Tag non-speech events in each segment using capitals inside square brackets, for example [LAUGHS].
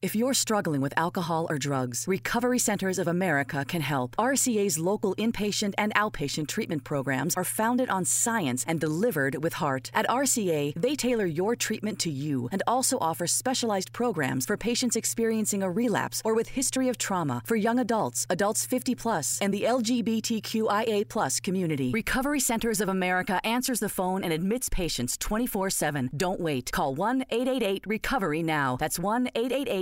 If you're struggling with alcohol or drugs, Recovery Centers of America can help. RCA's local inpatient and outpatient treatment programs are founded on science and delivered with heart. At RCA, they tailor your treatment to you and also offer specialized programs for patients experiencing a relapse or with history of trauma for young adults, adults 50 plus, and the LGBTQIA plus community. Recovery Centers of America answers the phone and admits patients 24/7. Don't wait. Call 1-888-RECOVERY now. That's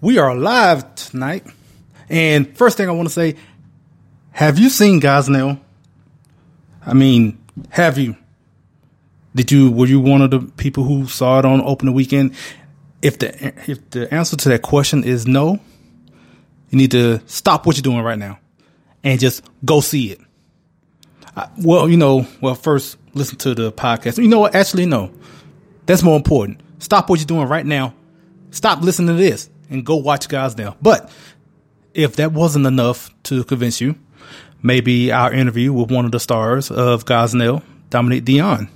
We are live tonight. And first thing I want to say, have you seen Gosnell? I mean, have you? Did you were you one of the people who saw it on opening weekend? If the if the answer to that question is no, you need to stop what you're doing right now and just go see it. well, you know, well first listen to the podcast. You know what? Actually, no. That's more important. Stop what you're doing right now. Stop listening to this and go watch Gosnell. But if that wasn't enough to convince you, maybe our interview with one of the stars of Gosnell, Dominique Dion,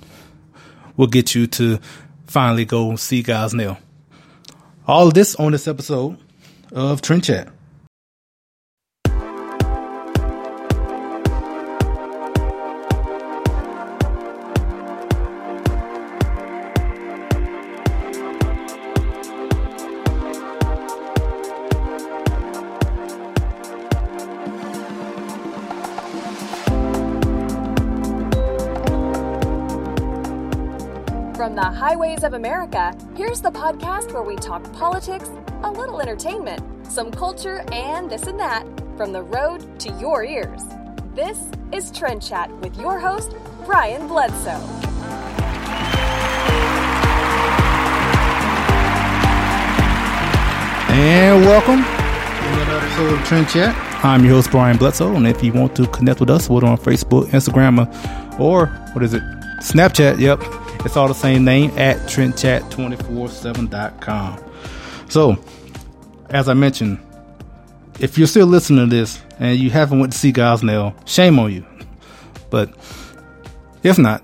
will get you to finally go see Gosnell. All of this on this episode of Trend Chat. Highways of America, here's the podcast where we talk politics, a little entertainment, some culture, and this and that from the road to your ears. This is Trend Chat with your host, Brian Bledsoe. And welcome to another episode of Trend Chat. I'm your host, Brian Bledsoe, and if you want to connect with us, we're on Facebook, Instagram, uh, or what is it? Snapchat, yep it's all the same name at trendchat247.com. So, as I mentioned, if you're still listening to this and you haven't went to see Gosnell, shame on you. But if not,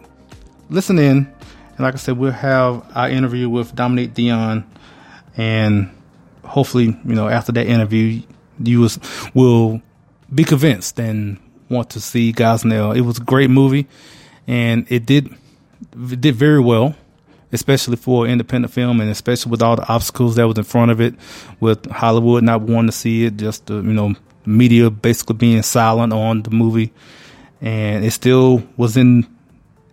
listen in. And like I said, we'll have our interview with Dominique Dion. And hopefully, you know, after that interview, you was, will be convinced and want to see Gosnell. It was a great movie. And it did did very well, especially for independent film, and especially with all the obstacles that was in front of it, with Hollywood not wanting to see it, just the, you know media basically being silent on the movie, and it still was in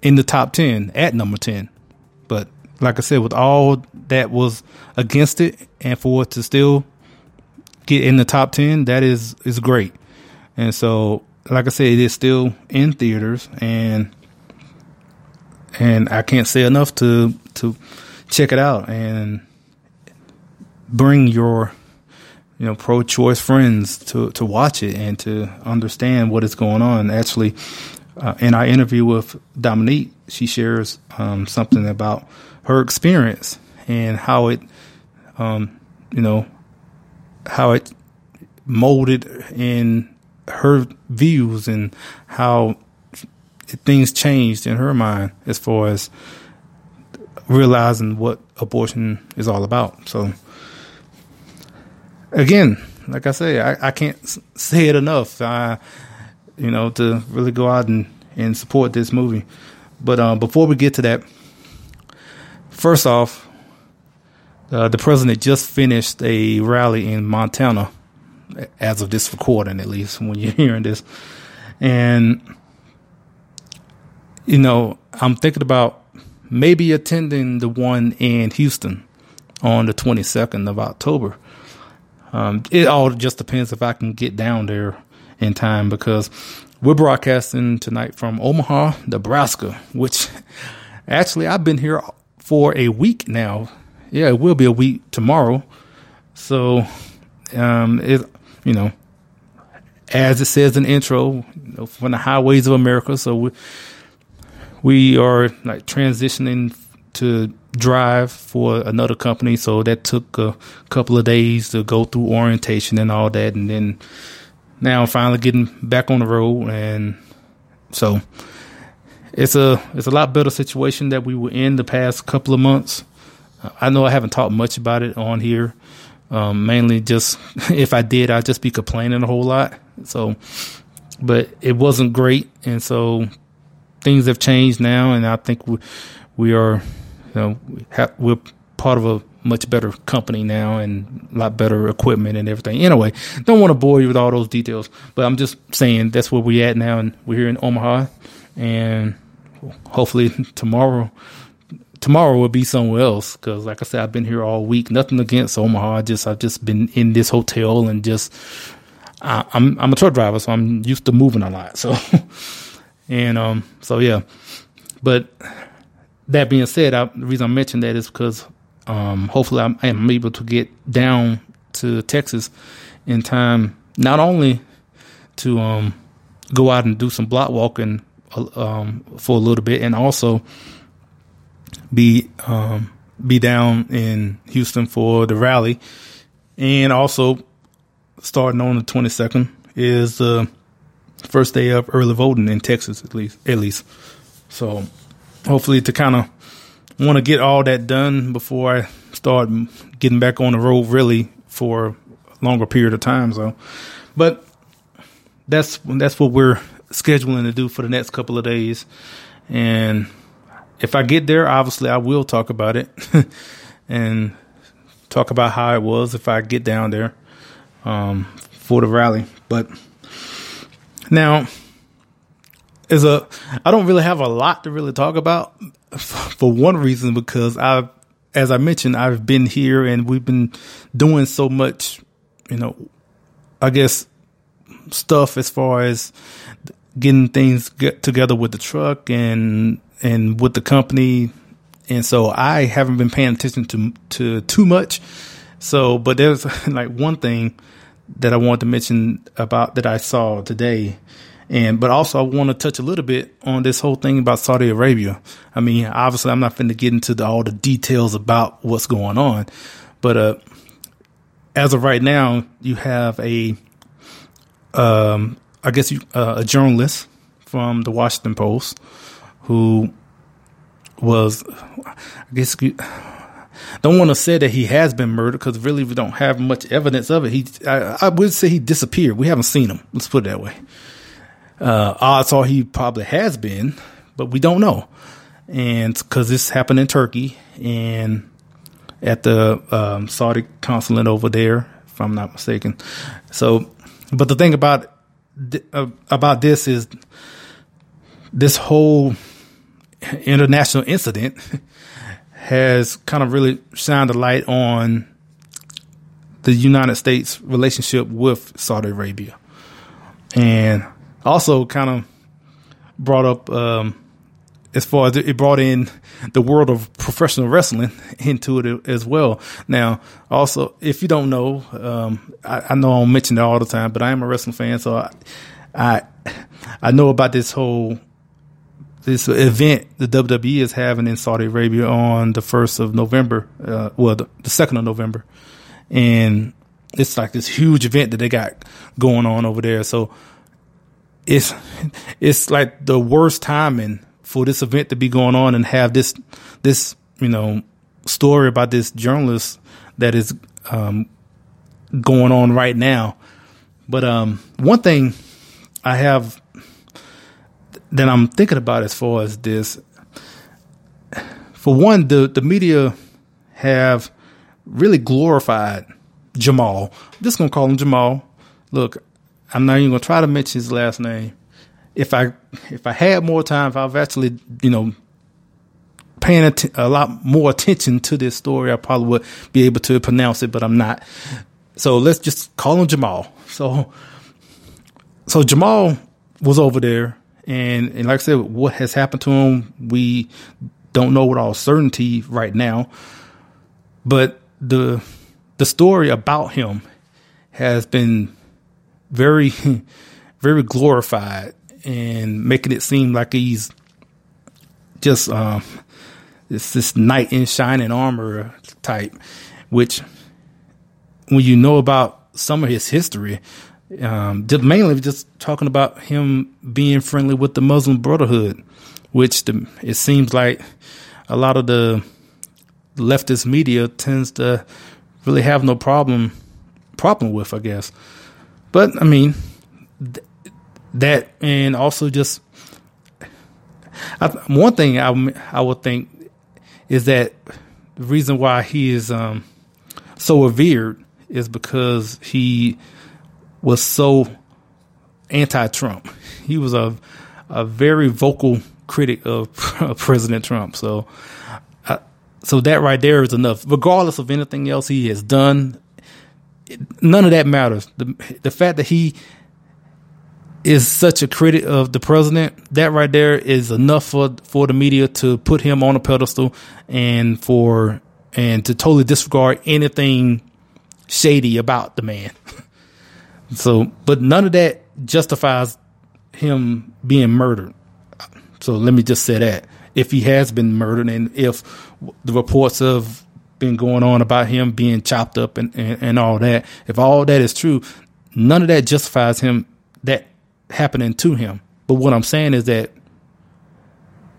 in the top ten at number ten. But like I said, with all that was against it, and for it to still get in the top ten, that is is great. And so, like I said, it is still in theaters, and and I can't say enough to to check it out and bring your you know pro-choice friends to to watch it and to understand what is going on. Actually, uh, in our interview with Dominique, she shares um, something about her experience and how it, um, you know, how it molded in her views and how things changed in her mind as far as realizing what abortion is all about. So, again, like I say, I, I can't say it enough. I, you know, to really go out and, and support this movie. But uh, before we get to that, first off, uh, the president just finished a rally in Montana, as of this recording, at least when you're [LAUGHS] hearing this, and you know, I'm thinking about maybe attending the one in Houston on the 22nd of October. Um, it all just depends if I can get down there in time because we're broadcasting tonight from Omaha, Nebraska, which [LAUGHS] actually I've been here for a week now. yeah, it will be a week tomorrow. So, um, it, you know, as it says in the intro, you know, from the highways of America. So we, we are like transitioning to drive for another company. So that took a couple of days to go through orientation and all that. And then now I'm finally getting back on the road. And so it's a, it's a lot better situation that we were in the past couple of months. I know I haven't talked much about it on here. Um, mainly just [LAUGHS] if I did, I'd just be complaining a whole lot. So, but it wasn't great. And so things have changed now. And I think we, we are know, we have, we're part of a much better company now and a lot better equipment and everything. Anyway, don't want to bore you with all those details, but I'm just saying that's where we're at now, and we're here in Omaha, and hopefully tomorrow. Tomorrow will be somewhere else because, like I said, I've been here all week. Nothing against Omaha. I just I've just been in this hotel and just I, I'm I'm a truck driver, so I'm used to moving a lot. So [LAUGHS] and um so yeah, but that being said, I, the reason I mentioned that is because um, hopefully I'm, able to get down to Texas in time, not only to um, go out and do some block walking uh, um, for a little bit, and also be um, be down in Houston for the rally, and also starting on the 22nd is the first day of early voting in Texas, at least. At least, so hopefully to kind of want to get all that done before I start getting back on the road really for a longer period of time. So, but that's that's what we're scheduling to do for the next couple of days. And if I get there, obviously I will talk about it [LAUGHS] and talk about how it was if I get down there um, for the rally. But now is a I don't really have a lot to really talk about for one reason because I've as I mentioned I've been here and we've been doing so much you know I guess stuff as far as getting things get together with the truck and and with the company. And so I haven't been paying attention to to too much. So but there's [LAUGHS] like one thing that I wanted to mention about that I saw today and but also I want to touch a little bit on this whole thing about Saudi Arabia. I mean, obviously I'm not going to get into the, all the details about what's going on, but uh, as of right now, you have a, um, I guess you, uh, a journalist from the Washington Post who was, I guess. Don't want to say that he has been murdered because really we don't have much evidence of it. He, I, I would say he disappeared. We haven't seen him. Let's put it that way. Uh, odds are he probably has been, but we don't know. And because this happened in Turkey and at the um, Saudi consulate over there, if I'm not mistaken. So, but the thing about uh, about this is this whole international incident [LAUGHS] has kind of really shined a light on the United States relationship with Saudi Arabia. And also kind of brought up um, as far as it brought in the world of professional wrestling [LAUGHS] into it as well. Now, also, if you don't know, um, I, I, know I don't mention it all the time, but I am a wrestling fan, so I, I, I know about this whole this event the WWE is having in Saudi Arabia on the first of November, uh, well, the second of November, and it's like this huge event that they got going on over there. So it's it's like the worst timing for this event to be going on and have this this you know story about this journalist that is um, going on right now. But um, one thing I have that I'm thinking about as far as this, for one, the the media have really glorified Jamal. I'm just gonna call him Jamal. Look, I'm not even gonna try to mention his last name. If I if I had more time, if I've actually you know paying att- a lot more attention to this story, I probably would be able to pronounce it, but I'm not. So let's just call him Jamal. So so Jamal was over there, and and like I said, what has happened to him, we don't know with all certainty right now. but the the story about him has been very [LAUGHS] very glorified and making it seem like he's just um it's this knight in shining armor type which when you know about some of his history um, just mainly just talking about him being friendly with the Muslim Brotherhood, which the, it seems like a lot of the leftist media tends to really have no problem problem with, I guess. But I mean, th- that and also just I, one thing I I would think is that the reason why he is um, so revered is because he was so anti-Trump. He was a a very vocal critic [LAUGHS] of President Trump. So, uh, so that right there is enough. Regardless of anything else he has done, none of that matters. The the fact that he is such a critic of the president, that right there is enough for for the media to put him on a pedestal and for and to totally disregard anything shady about the man. [LAUGHS] So, but none of that justifies him being murdered. So let me just say that if he has been murdered and if the reports have been going on about him being chopped up and, and, and all that, if all that is true, none of that justifies him that happening to him. But what I'm saying is that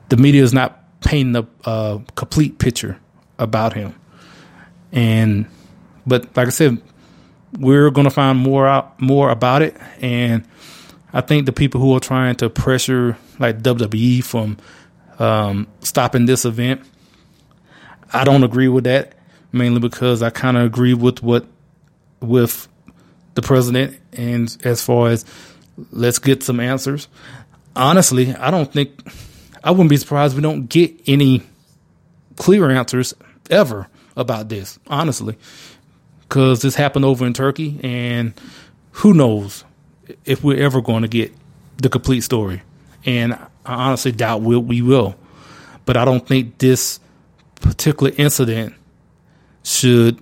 the media is not painting a, a complete picture about him. And, but like I said, we're going to find more out more about it. And I think the people who are trying to pressure like WWE from um, stopping this event I don't agree with that mainly because I kind of agree with what with the president and as far as let's get some answers. Honestly I don't think I wouldn't be surprised we don't get any clear answers ever about this honestly because this happened over in Turkey, and who knows if we're ever going to get the complete story. And I honestly doubt we, we will. But I don't think this particular incident should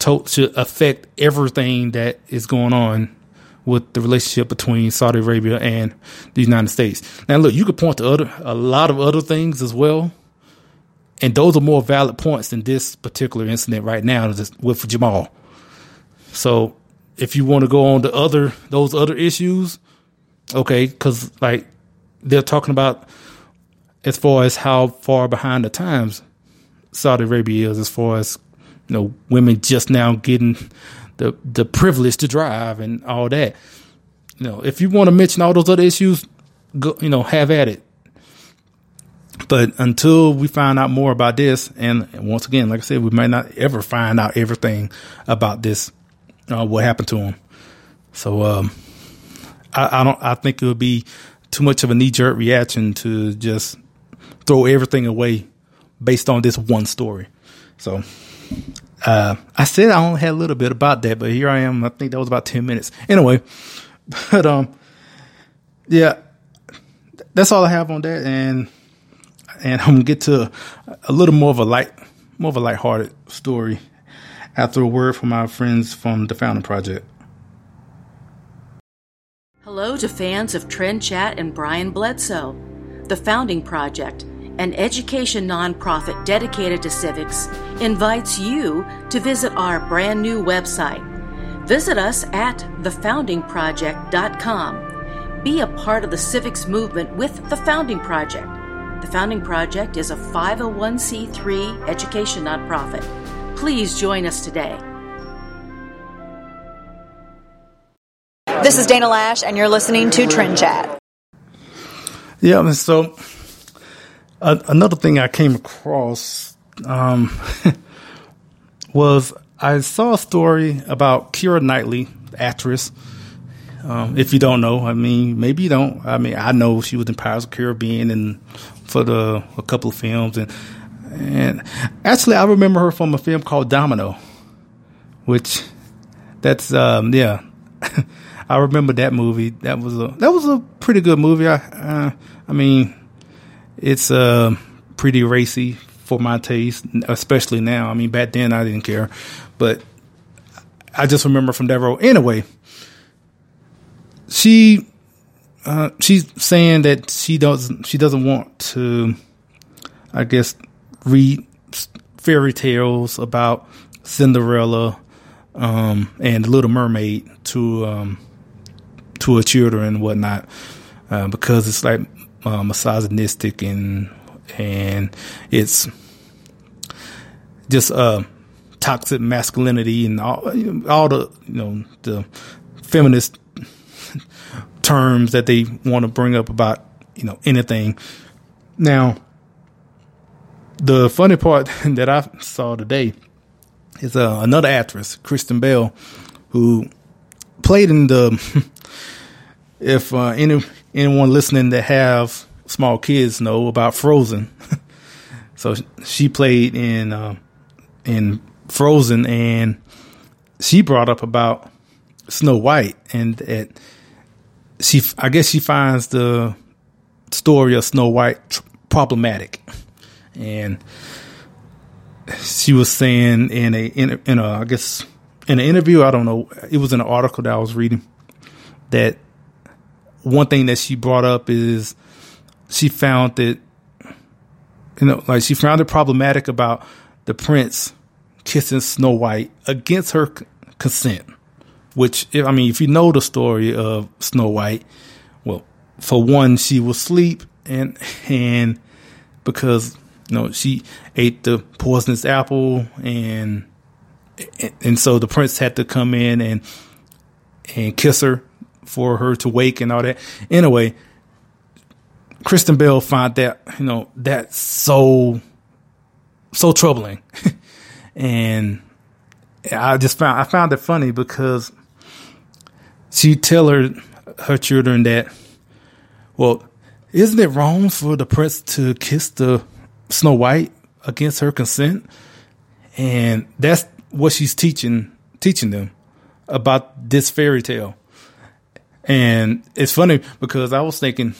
to, should affect everything that is going on with the relationship between Saudi Arabia and the United States. Now, look, you could point to other a lot of other things as well and those are more valid points than this particular incident right now with Jamal. So if you want to go on to other those other issues, okay, because like they're talking about as far as how far behind the times Saudi Arabia is, as far as you know, women just now getting the the privilege to drive and all that. You know, if you want to mention all those other issues, go, you know, have at it. But until we find out more about this, and once again, like I said, we might not ever find out everything about this, uh, what happened to him. So, um, I, I don't, I think it would be too much of a knee jerk reaction to just throw everything away based on this one story. So, uh, I said I only had a little bit about that, but here I am. I think that was about 10 minutes. Anyway, [LAUGHS] but, um, yeah, that's all I have on that. And, and [LAUGHS] I'm gonna get to a little more of a light, more of a lighthearted story after a word from our friends from the Founding Project. Hello to fans of Trend Chat and Brian Bledsoe. The Founding Project, an education nonprofit dedicated to civics, invites you to visit our brand new website. Visit us at thefoundingproject.com. Be a part of the civics movement with the Founding Project. The Founding Project is a 501c3 education nonprofit. Please join us today. This is Dana Loesch, and you're listening to Trend Chat. Yeah, so uh, another thing I came across um, [LAUGHS] was I saw a story about Keira Knightley, actress. Um, if you don't know, I mean, maybe you don't. I mean, I know she was in Pirates of the Caribbean and for the a couple of films, and and actually, I remember her from a film called Domino, which that's um, yeah. [LAUGHS] I remember that movie. That was a that was a pretty good movie. I uh, I mean, it's uh, pretty racy for my taste, especially now. I mean, back then I didn't care, but I just remember from that role. Anyway, she uh, she's saying that she doesn't she doesn't want to, I guess, read fairy tales about Cinderella um, and the Little Mermaid to um, to her children and whatnot uh, because it's like uh, misogynistic and and it's just uh, toxic masculinity and all all the you know the feminist terms that they want to bring up about you know anything. Now, the funny part [LAUGHS] that I saw today is uh, another actress, Kristen Bell, who played in the. [LAUGHS] if uh, any anyone listening that have small kids know about Frozen, [LAUGHS] so she played in uh, in Frozen, and she brought up about Snow White, and that she, I guess, she finds the story of Snow White tr- problematic, and she was saying in a in, in a I guess in an interview, I don't know, it was in an article that I was reading that one thing that she brought up is she found that you know, like she found it problematic about the prince kissing Snow White against her c- consent. Which, I mean, if you know the story of Snow White, well, for one, she was asleep, and and because you know she ate the poisonous apple, and and so the prince had to come in and and kiss her for her to wake and all that. Anyway, Kristen Bell found that you know that so so troubling, [LAUGHS] and I just found I found it funny because she tell her her children that well isn't it wrong for the prince to kiss the Snow White against her consent? And that's what she's teaching teaching them about this fairy tale. And it's funny because I was thinking,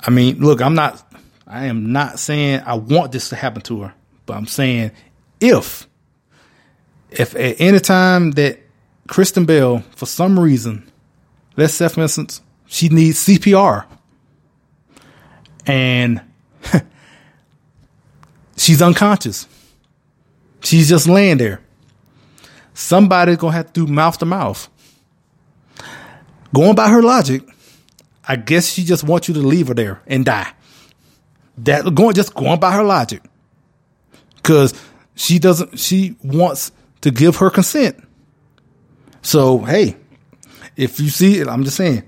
I mean, look, I'm not, I am not saying I want this to happen to her, but I'm saying if, if at any time that Kristen Bell, for some reason, let's say for instance, she needs CPR and [LAUGHS] she's unconscious. She's just laying there. Somebody's gonna have to do mouth to mouth. Going by her logic, I guess she just wants you to leave her there and die. That going just going by her logic. Cause she doesn't she wants to give her consent. So hey, if you see it, I'm just saying.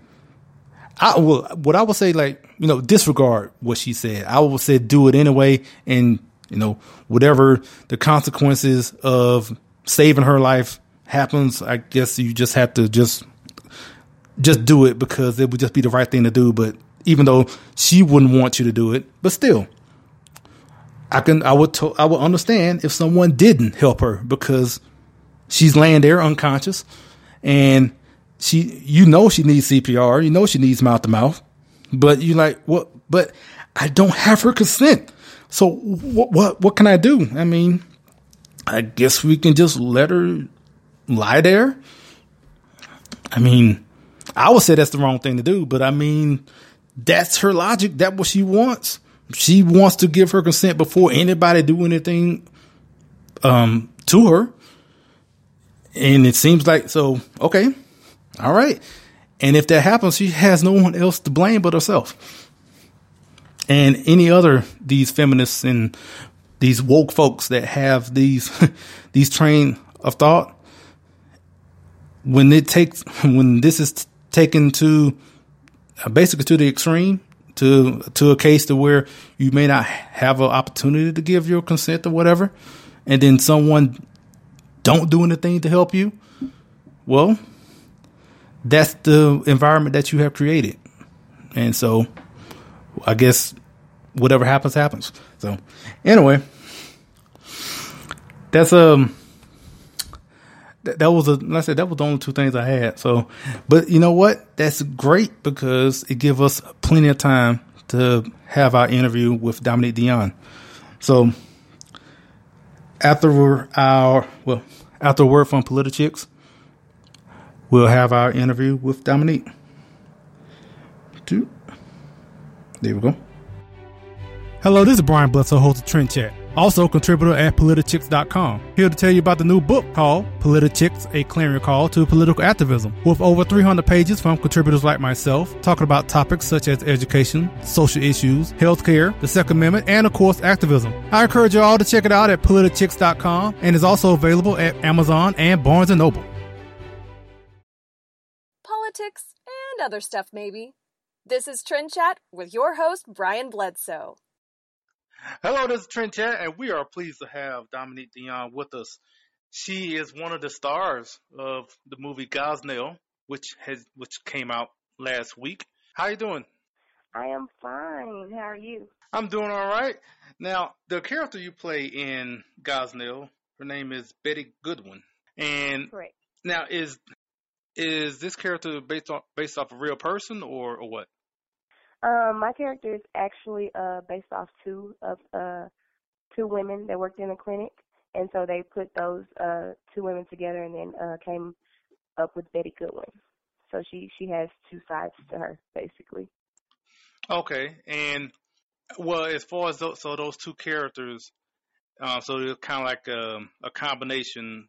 I will what I would say like, you know, disregard what she said. I would say do it anyway and you know, whatever the consequences of saving her life happens, I guess you just have to just just do it because it would just be the right thing to do. But even though she wouldn't want you to do it, but still, I can I would to, I would understand if someone didn't help her because she's laying there unconscious and she you know she needs CPR, you know she needs mouth to mouth, but you like what? But I don't have her consent. So what what what can I do? I mean, I guess we can just let her lie there. I mean, I would say that's the wrong thing to do, but I mean, that's her logic. That's what she wants. She wants to give her consent before anybody do anything um, to her. And it seems like so. Okay, all right. And if that happens, she has no one else to blame but herself. And any other these feminists and these woke folks that have these [LAUGHS] these train of thought, when it takes when this is taken to uh, basically to the extreme, to to a case to where you may not have an opportunity to give your consent or whatever, and then someone don't do anything to help you, well, that's the environment that you have created. And so I guess whatever happens, happens. So anyway, that's, um, that, that was a, like I said, that was the only two things I had. So, but you know what? That's great because it gives us plenty of time to have our interview with Dominique Dion. So after our well, after a word from Politichicks, we'll have our interview with Dominique. There we go. Hello, this is Brian Bledsoe, host of Trend Chat also contributor at politichicks.com. Here to tell you about the new book called Politichicks, a clarion call to political activism, with over 300 pages from contributors like myself, talking about topics such as education, social issues, healthcare, the Second Amendment, and of course, activism. I encourage you all to check it out at politichicks.com and is also available at Amazon and Barnes & Noble. Politics and other stuff, maybe. This is Trend Chat with your host, Brian Bledsoe. Hello, this is Trend Chat, and we are pleased to have Dominique Dion with us. She is one of the stars of the movie Gosnell, which has which came out last week. How are you doing? I am fine. How are you? I'm doing all right. Now, the character you play in Gosnell, her name is Betty Goodwin, and Correct. now is is this character based on based off a real person or, or what? Um, my character is actually uh based off two of uh two women that worked in a clinic, and so they put those uh two women together and then uh came up with Betty Goodwin. So she she has two sides to her basically. Okay, and well, as far as those, so those two characters, uh, so they're kind of like a, a combination,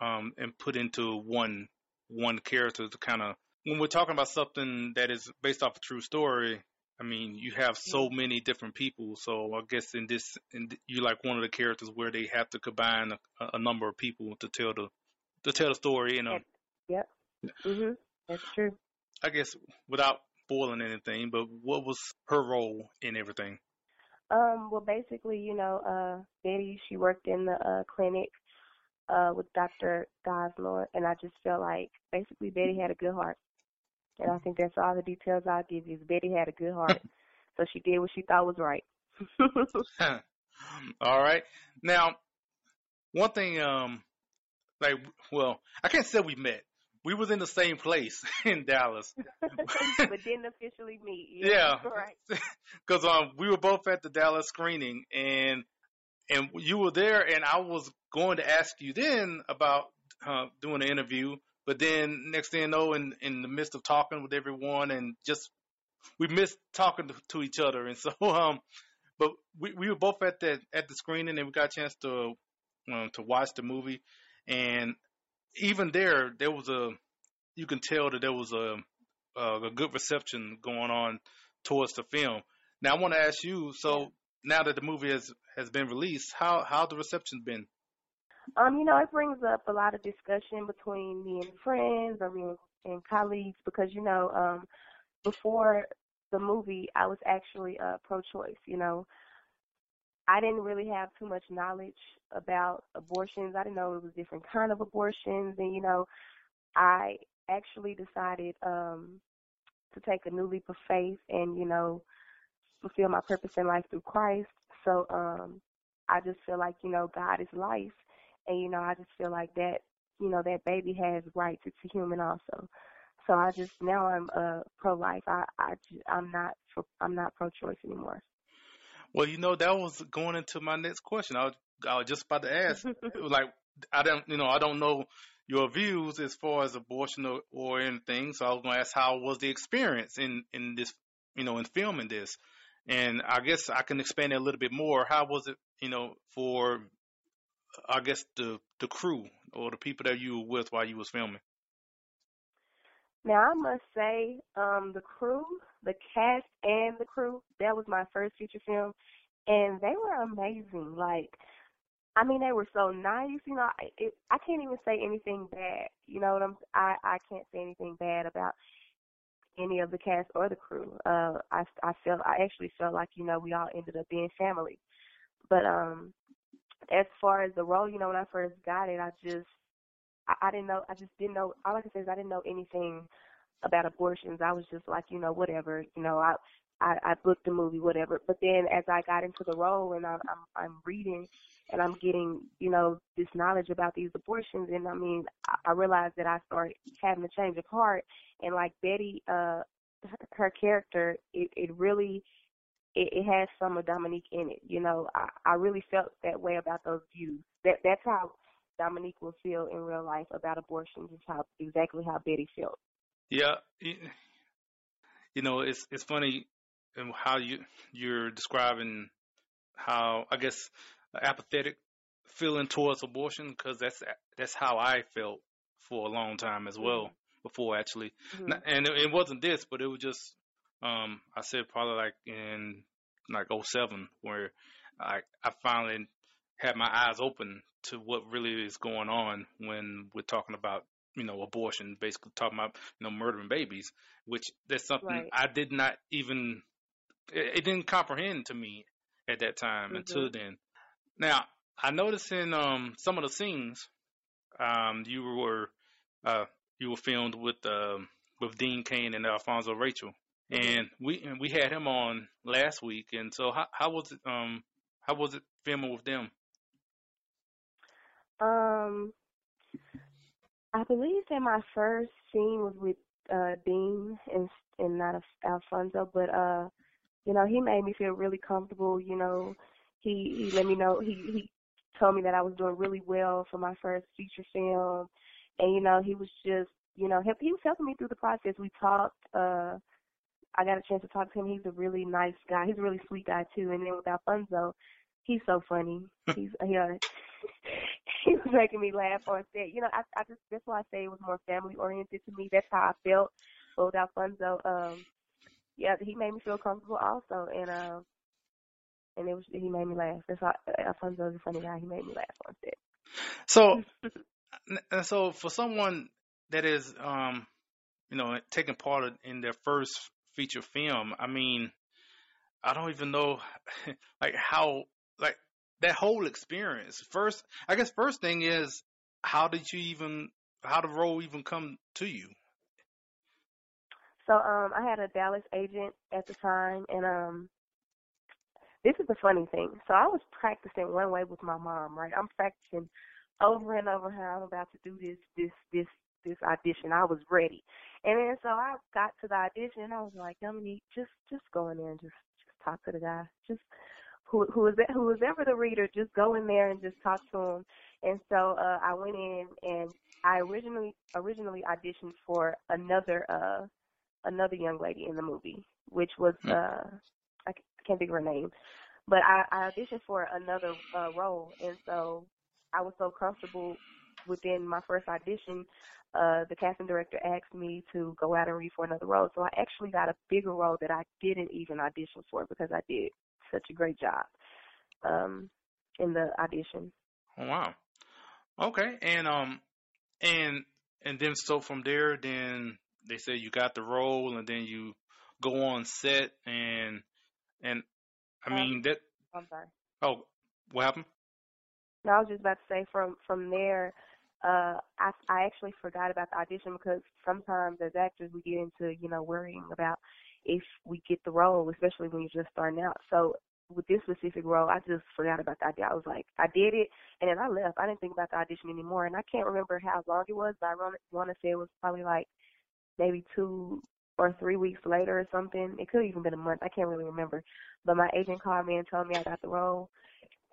um, and put into one one character to kind of when we're talking about something that is based off a true story, I mean, you have so many different people. So I guess in this, in you like one of the characters where they have to combine a, a number of people to tell the to tell the story. You know. Yep. Mhm. That's true. I guess without spoiling anything, but what was her role in everything? Um, well, basically, you know, uh, Betty, she worked in the uh, clinic uh, with Dr. Gosnell, and I just felt like basically Betty had a good heart. And I think that's all the details I'll give you. Betty had a good heart, [LAUGHS] so she did what she thought was right. [LAUGHS] [LAUGHS] all right. Now, one thing, um, like, well, I can't say we met. We was in the same place in Dallas, but didn't officially meet. Yeah, right. Because um, we were both at the Dallas screening, and and you were there, and I was going to ask you then about uh, doing an interview, but then next thing you know, in in the midst of talking with everyone, and just we missed talking to, to each other, and [LAUGHS] so um, but we we were both at the at the screening, and we got a chance to um, to watch the movie, and even there, there was a you can tell that there was a a, a good reception going on towards the film. Now I want to ask you, so now that the movie has has been released, how how the reception been? Um, you know, it brings up a lot of discussion between me and friends or me and colleagues because you know, um, before the movie, I was actually uh, pro-choice. You know, I didn't really have too much knowledge about abortions. I didn't know it was different kind of abortions, and you know, I actually decided um, to take a new leap of faith and you know, fulfill my purpose in life through Christ. So um, I just feel like you know, God is life, and you know, I just feel like that you know that baby has rights. It's a human also. So I just now I'm uh, pro-life. I I I'm not for, I'm not pro-choice anymore. Well, you know that was going into my next question. I was I was just about to ask. [LAUGHS] like I don't you know I don't know your views as far as abortion or, or anything. So I was going to ask how was the experience in in this you know in filming this, and I guess I can expand it a little bit more. How was it you know for I guess the the crew or the people that you were with while you was filming? Now I must say, um, the crew, the cast and the crew, that was my first feature film, and they were amazing. Like, I mean, they were so nice. You know, I, it, I can't even say anything bad. You know what I'm? I I can't say anything bad about any of the cast or the crew. Uh, I I felt I actually felt like you know we all ended up being family. But um, as far as the role, you know, when I first got it, I just I, I didn't know. I just didn't know. All I can say is I didn't know anything about abortions. I was just like, you know, whatever. You know, I I, I booked the movie, whatever. But then as I got into the role and I'm I'm, I'm reading and I'm getting, you know, this knowledge about these abortions, and I mean, I, I realized that I started having a change of heart. And like Betty, uh, her, her character, it, it really it, it has some of Dominique in it. You know, I, I really felt that way about those views. That that's how Dominique will feel in real life about abortions. just how exactly how Betty felt. Yeah, you know, it's it's funny how you you're describing how I guess apathetic feeling towards abortion because that's that's how I felt for a long time as well mm-hmm. before actually, mm-hmm. and it, it wasn't this, but it was just um I said probably like in like 07 where I I finally had my eyes open to what really is going on when we're talking about you know abortion, basically talking about you know murdering babies, which that's something right. I did not even it, it, didn't comprehend to me at that time mm-hmm. until then. Now I noticed in um some of the scenes um you were uh you were filmed with uh, with Dean Cain and Alfonso Rachel. And we and we had him on last week, and so how how was it um how was it filming with them? Um, I believe that my first scene was with uh Dean and and not Alfonso, but uh, you know, he made me feel really comfortable. You know, he he let me know he he told me that I was doing really well for my first feature film, and you know, he was just you know he, he was helping me through the process. We talked. uh I got a chance to talk to him. He's a really nice guy. He's a really sweet guy too. And then with Alfonso, he's so funny. he's he, uh, [LAUGHS] he was making me laugh on set. You know, I I just that's why I say it was more family oriented to me. That's how I felt with Alfonso. Um, yeah, he made me feel comfortable also, and um, uh, and it was he made me laugh. That's why Alfonso is a funny guy. He made me laugh on set. So, [LAUGHS] so for someone that is um, you know, taking part in their first feature film, I mean, I don't even know [LAUGHS] like how like that whole experience. First, I guess first thing is how did you even how the role even come to you? So um I had a Dallas agent at the time and um this is the funny thing. So I was practicing one way with my mom, right? I'm practicing over and over how I'm about to do this this this this audition. I was ready. And then so I got to the audition and I was like, Dominique, just just go in there and just just talk to the guy. Just who who is that who is ever the reader, just go in there and just talk to him. And so uh I went in and I originally originally auditioned for another uh another young lady in the movie, which was hmm. uh I can't think of her name. But I, I auditioned for another uh role and so I was so comfortable within my first audition, uh, the casting director asked me to go out and read for another role. So I actually got a bigger role that I didn't even audition for because I did such a great job um, in the audition. Oh, wow. Okay, and um, and and then so from there, then they said you got the role, and then you go on set, and and I um, mean that. I'm sorry. Oh, what happened? No, I was just about to say from from there, uh, I I actually forgot about the audition because sometimes as actors we get into you know worrying about if we get the role, especially when you're just starting out. So with this specific role, I just forgot about the idea. I was like, I did it, and then I left. I didn't think about the audition anymore, and I can't remember how long it was, but I want to say it was probably like maybe two or three weeks later or something. It could have even been a month. I can't really remember. But my agent called me and told me I got the role.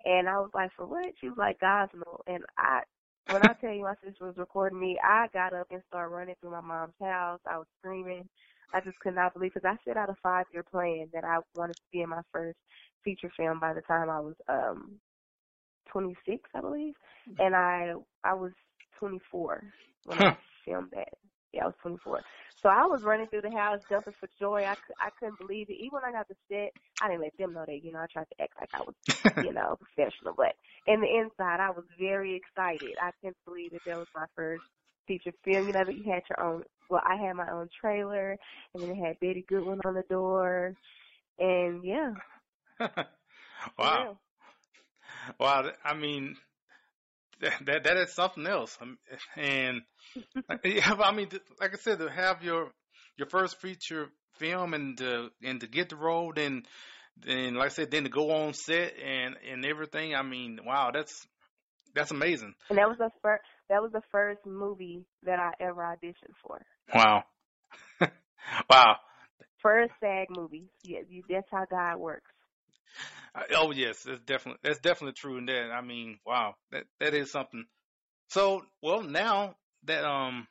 And I was like, for what? She was like, God's Gosnell. And I, when I tell you my sister was recording me, I got up and started running through my mom's house. I was screaming. I just could not believe because I set out a five year plan that I wanted to be in my first feature film by the time I was um 26, I believe, mm-hmm. and I I was 24 when huh. I filmed that. Yeah, I was 24. So I was running through the house, jumping for joy. I, I couldn't believe it. Even when I got to set, I didn't let them know that, you know, I tried to act like I was, [LAUGHS] you know, professional. But in the inside, I was very excited. I couldn't believe that that was my first feature film. You know, that you had your own, well, I had my own trailer, and then it had Betty Goodwin on the door. And yeah. [LAUGHS] wow. Wow. I mean, that that is something else. Um, and yeah, I mean, like I said, to have your your first feature film and to, and to get the role, then then like I said, then to go on set and and everything. I mean, wow, that's that's amazing. And that was the first that was the first movie that I ever auditioned for. Wow, [LAUGHS] wow. First SAG movie. Yeah, that's how God works. [LAUGHS] Oh yes, that's definitely that's definitely true And that. I mean, wow, that that is something. So, well, now that um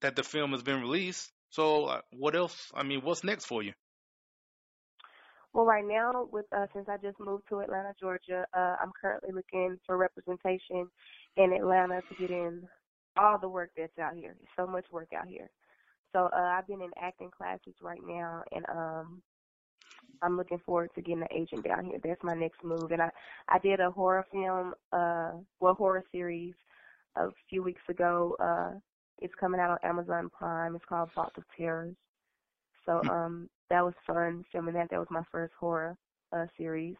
that the film has been released, so uh, what else? I mean, what's next for you? Well, right now, with uh, since I just moved to Atlanta, Georgia, uh, I'm currently looking for representation in Atlanta to get in all the work that's out here. so much work out here. So uh, I've been in acting classes right now, and um, I'm looking forward to getting an agent down here. That's my next move. And I I did a horror film, uh, well horror series a few weeks ago. Uh, it's coming out on Amazon Prime. It's called Vault of Terrors. So hmm. um, that was fun filming that. That was my first horror uh, series.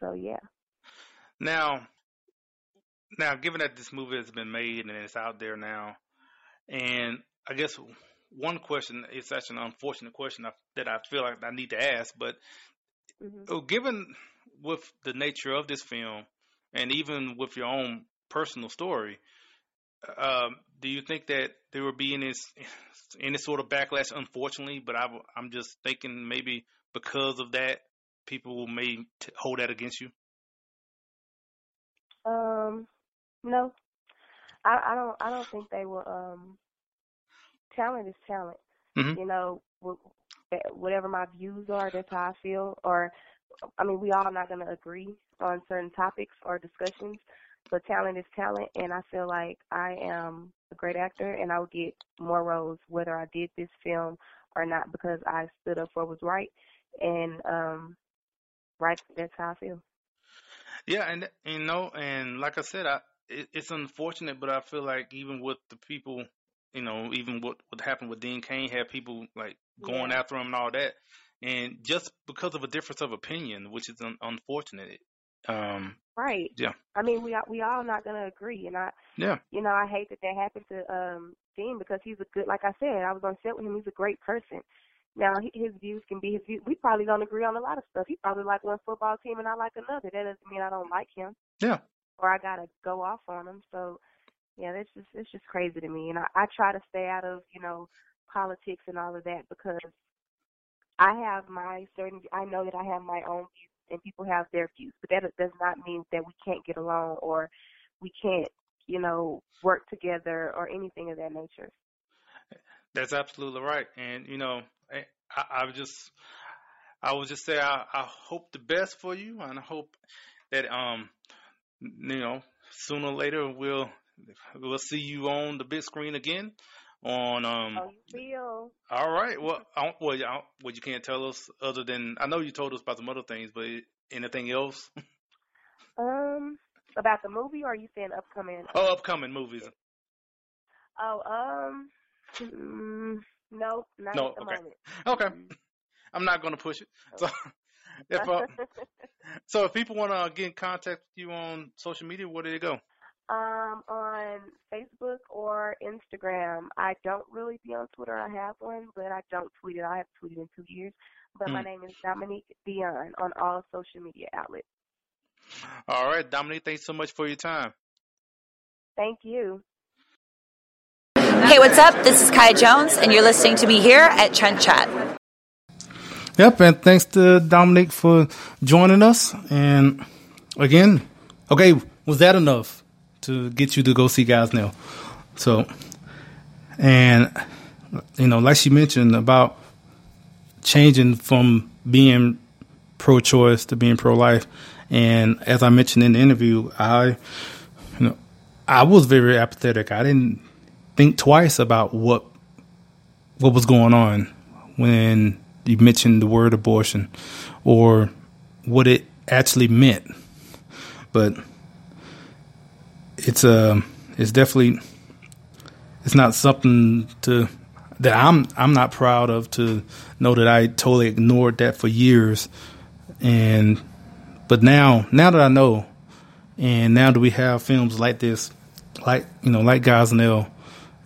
So yeah. Now, now, given that this movie has been made and it's out there now, and I guess one question is such an unfortunate question that I feel like I need to ask, but mm-hmm. given with the nature of this film and even with your own personal story, um, do you think that there will be any [SIGHS] any sort of backlash? Unfortunately, but I, am just thinking maybe because of that, people will may t- hold that against you. Um, no, I, I don't. I don't think they will. Um, talent is talent. Mm-hmm. You know, whatever my views are, that's how I feel. Or, I mean, we all not going to agree on certain topics or discussions, but talent is talent, and I feel like I am a great actor, and I will get more roles whether I did this film or not because I stood up for what was right, and um, right, that's how I feel. Yeah, and you know, and like I said, I it, it's unfortunate, but I feel like even with the people you know, even what what happened with Dean Cain had people like going yeah. after him and all that, and just because of a difference of opinion, which is un- unfortunate. Um, right. Yeah. I mean, we we all not gonna agree, and I. Yeah. You know, I hate that that happened to um Dean because he's a good. Like I said, I was on set with him. He's a great person. Now his views can be his views. We probably don't agree on a lot of stuff. He probably like one football team and I like another. That doesn't mean I don't like him. Yeah. Or I gotta go off on him. So yeah, that's just it's just crazy to me. And I, I try to stay out of you know politics and all of that because I have my certain. I know that I have my own views and people have their views, but that does not mean that we can't get along or we can't you know work together or anything of that nature. That's absolutely right, and you know I, I would just I would just say I, I hope the best for you, and I hope that um you know sooner or later we'll we'll see you on the big screen again. On um. Oh, you. All right. Well, I, well, I, well, you can't tell us other than I know you told us about some other things, but anything else? [LAUGHS] Um, about the movie, or are you saying upcoming? Oh, upcoming movies. Oh, um, mm, no, not no, at the okay. moment. [LAUGHS] Okay. I'm not going to push it. So, [LAUGHS] if uh, so, if people want to get in contact with you on social media, where do they go? Um, on Facebook or Instagram. I don't really be on Twitter. I have one, but I don't tweet it. I have tweeted in two years. But mm. my hmm. name is Dominique Dion on all social media outlets. All right, Dominique, thanks so much for your time. Thank you. Hey, what's up? This is Kai Jones, and you're listening to me here at Trend Chat. Yep, and thanks to Dominique for joining us. And again, okay, was that enough? To get you to go see Gosnell. So, and you know, like she mentioned about changing from being pro-choice to being pro-life, and as I mentioned in the interview, I, you know, I was very apathetic. I didn't think twice about what what was going on when you mentioned the word abortion or what it actually meant. But it's a uh, it's definitely it's not something to that I'm I'm not proud of to know that I totally ignored that for years. And but now now that I know and now that we have films like this like you know like Gosnell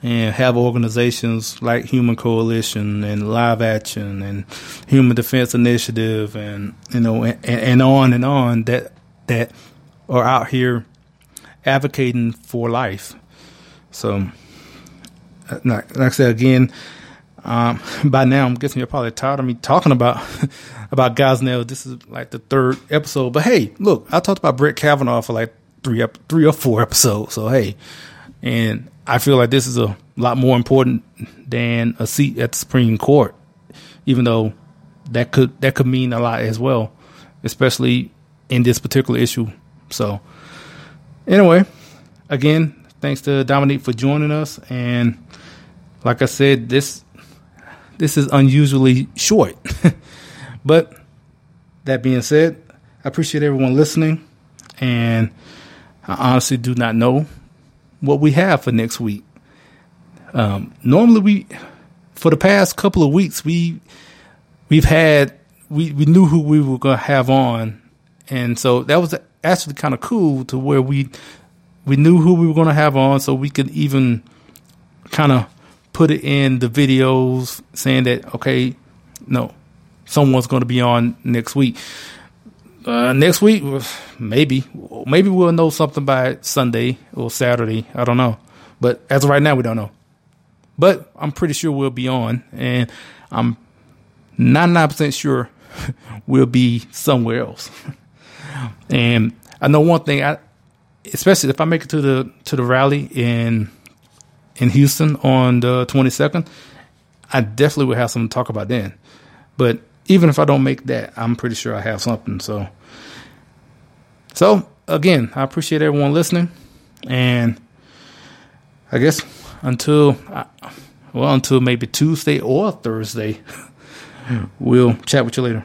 and have organizations like Human Coalition and Live Action and Human Defense Initiative and you know and, and on and on that that are out here advocating for life. So, uh, like I said again, Um, [LAUGHS] by now, I'm guessing you're probably tired of me talking about [LAUGHS] about Gosnell. This is like the third episode, but hey, look, I talked about Brett Kavanaugh for like three up three or four episodes. So hey, and I feel like this is a lot more important than a seat at the Supreme Court, even though that could that could mean a lot as well, especially in this particular issue. So anyway, again, thanks to Dominique for joining us, and like I said, this this is unusually short. [LAUGHS] but that being said, I appreciate everyone listening, and I honestly do not know what we have for next week. Um, normally, we for the past couple of weeks we we've had we we knew who we were to have on, and so that was actually kind of cool to where we we knew who we were going to have on, so we could even kind of put it in the videos saying that okay, no, someone's going to be on next week. Uh, next week, maybe, maybe we'll know something by Sunday or Saturday. I don't know, but as of right now, we don't know. But I'm pretty sure we'll be on, and I'm 99% sure [LAUGHS] we'll be somewhere else. [LAUGHS] and I know one thing, I especially if I make it to the to the rally in in Houston on the 22nd, I definitely will have something to talk about then. But even if I don't make that, I'm pretty sure I have something. So, so again, I appreciate everyone listening, and I guess until well, until maybe Tuesday or Thursday, [LAUGHS] we'll chat with you later.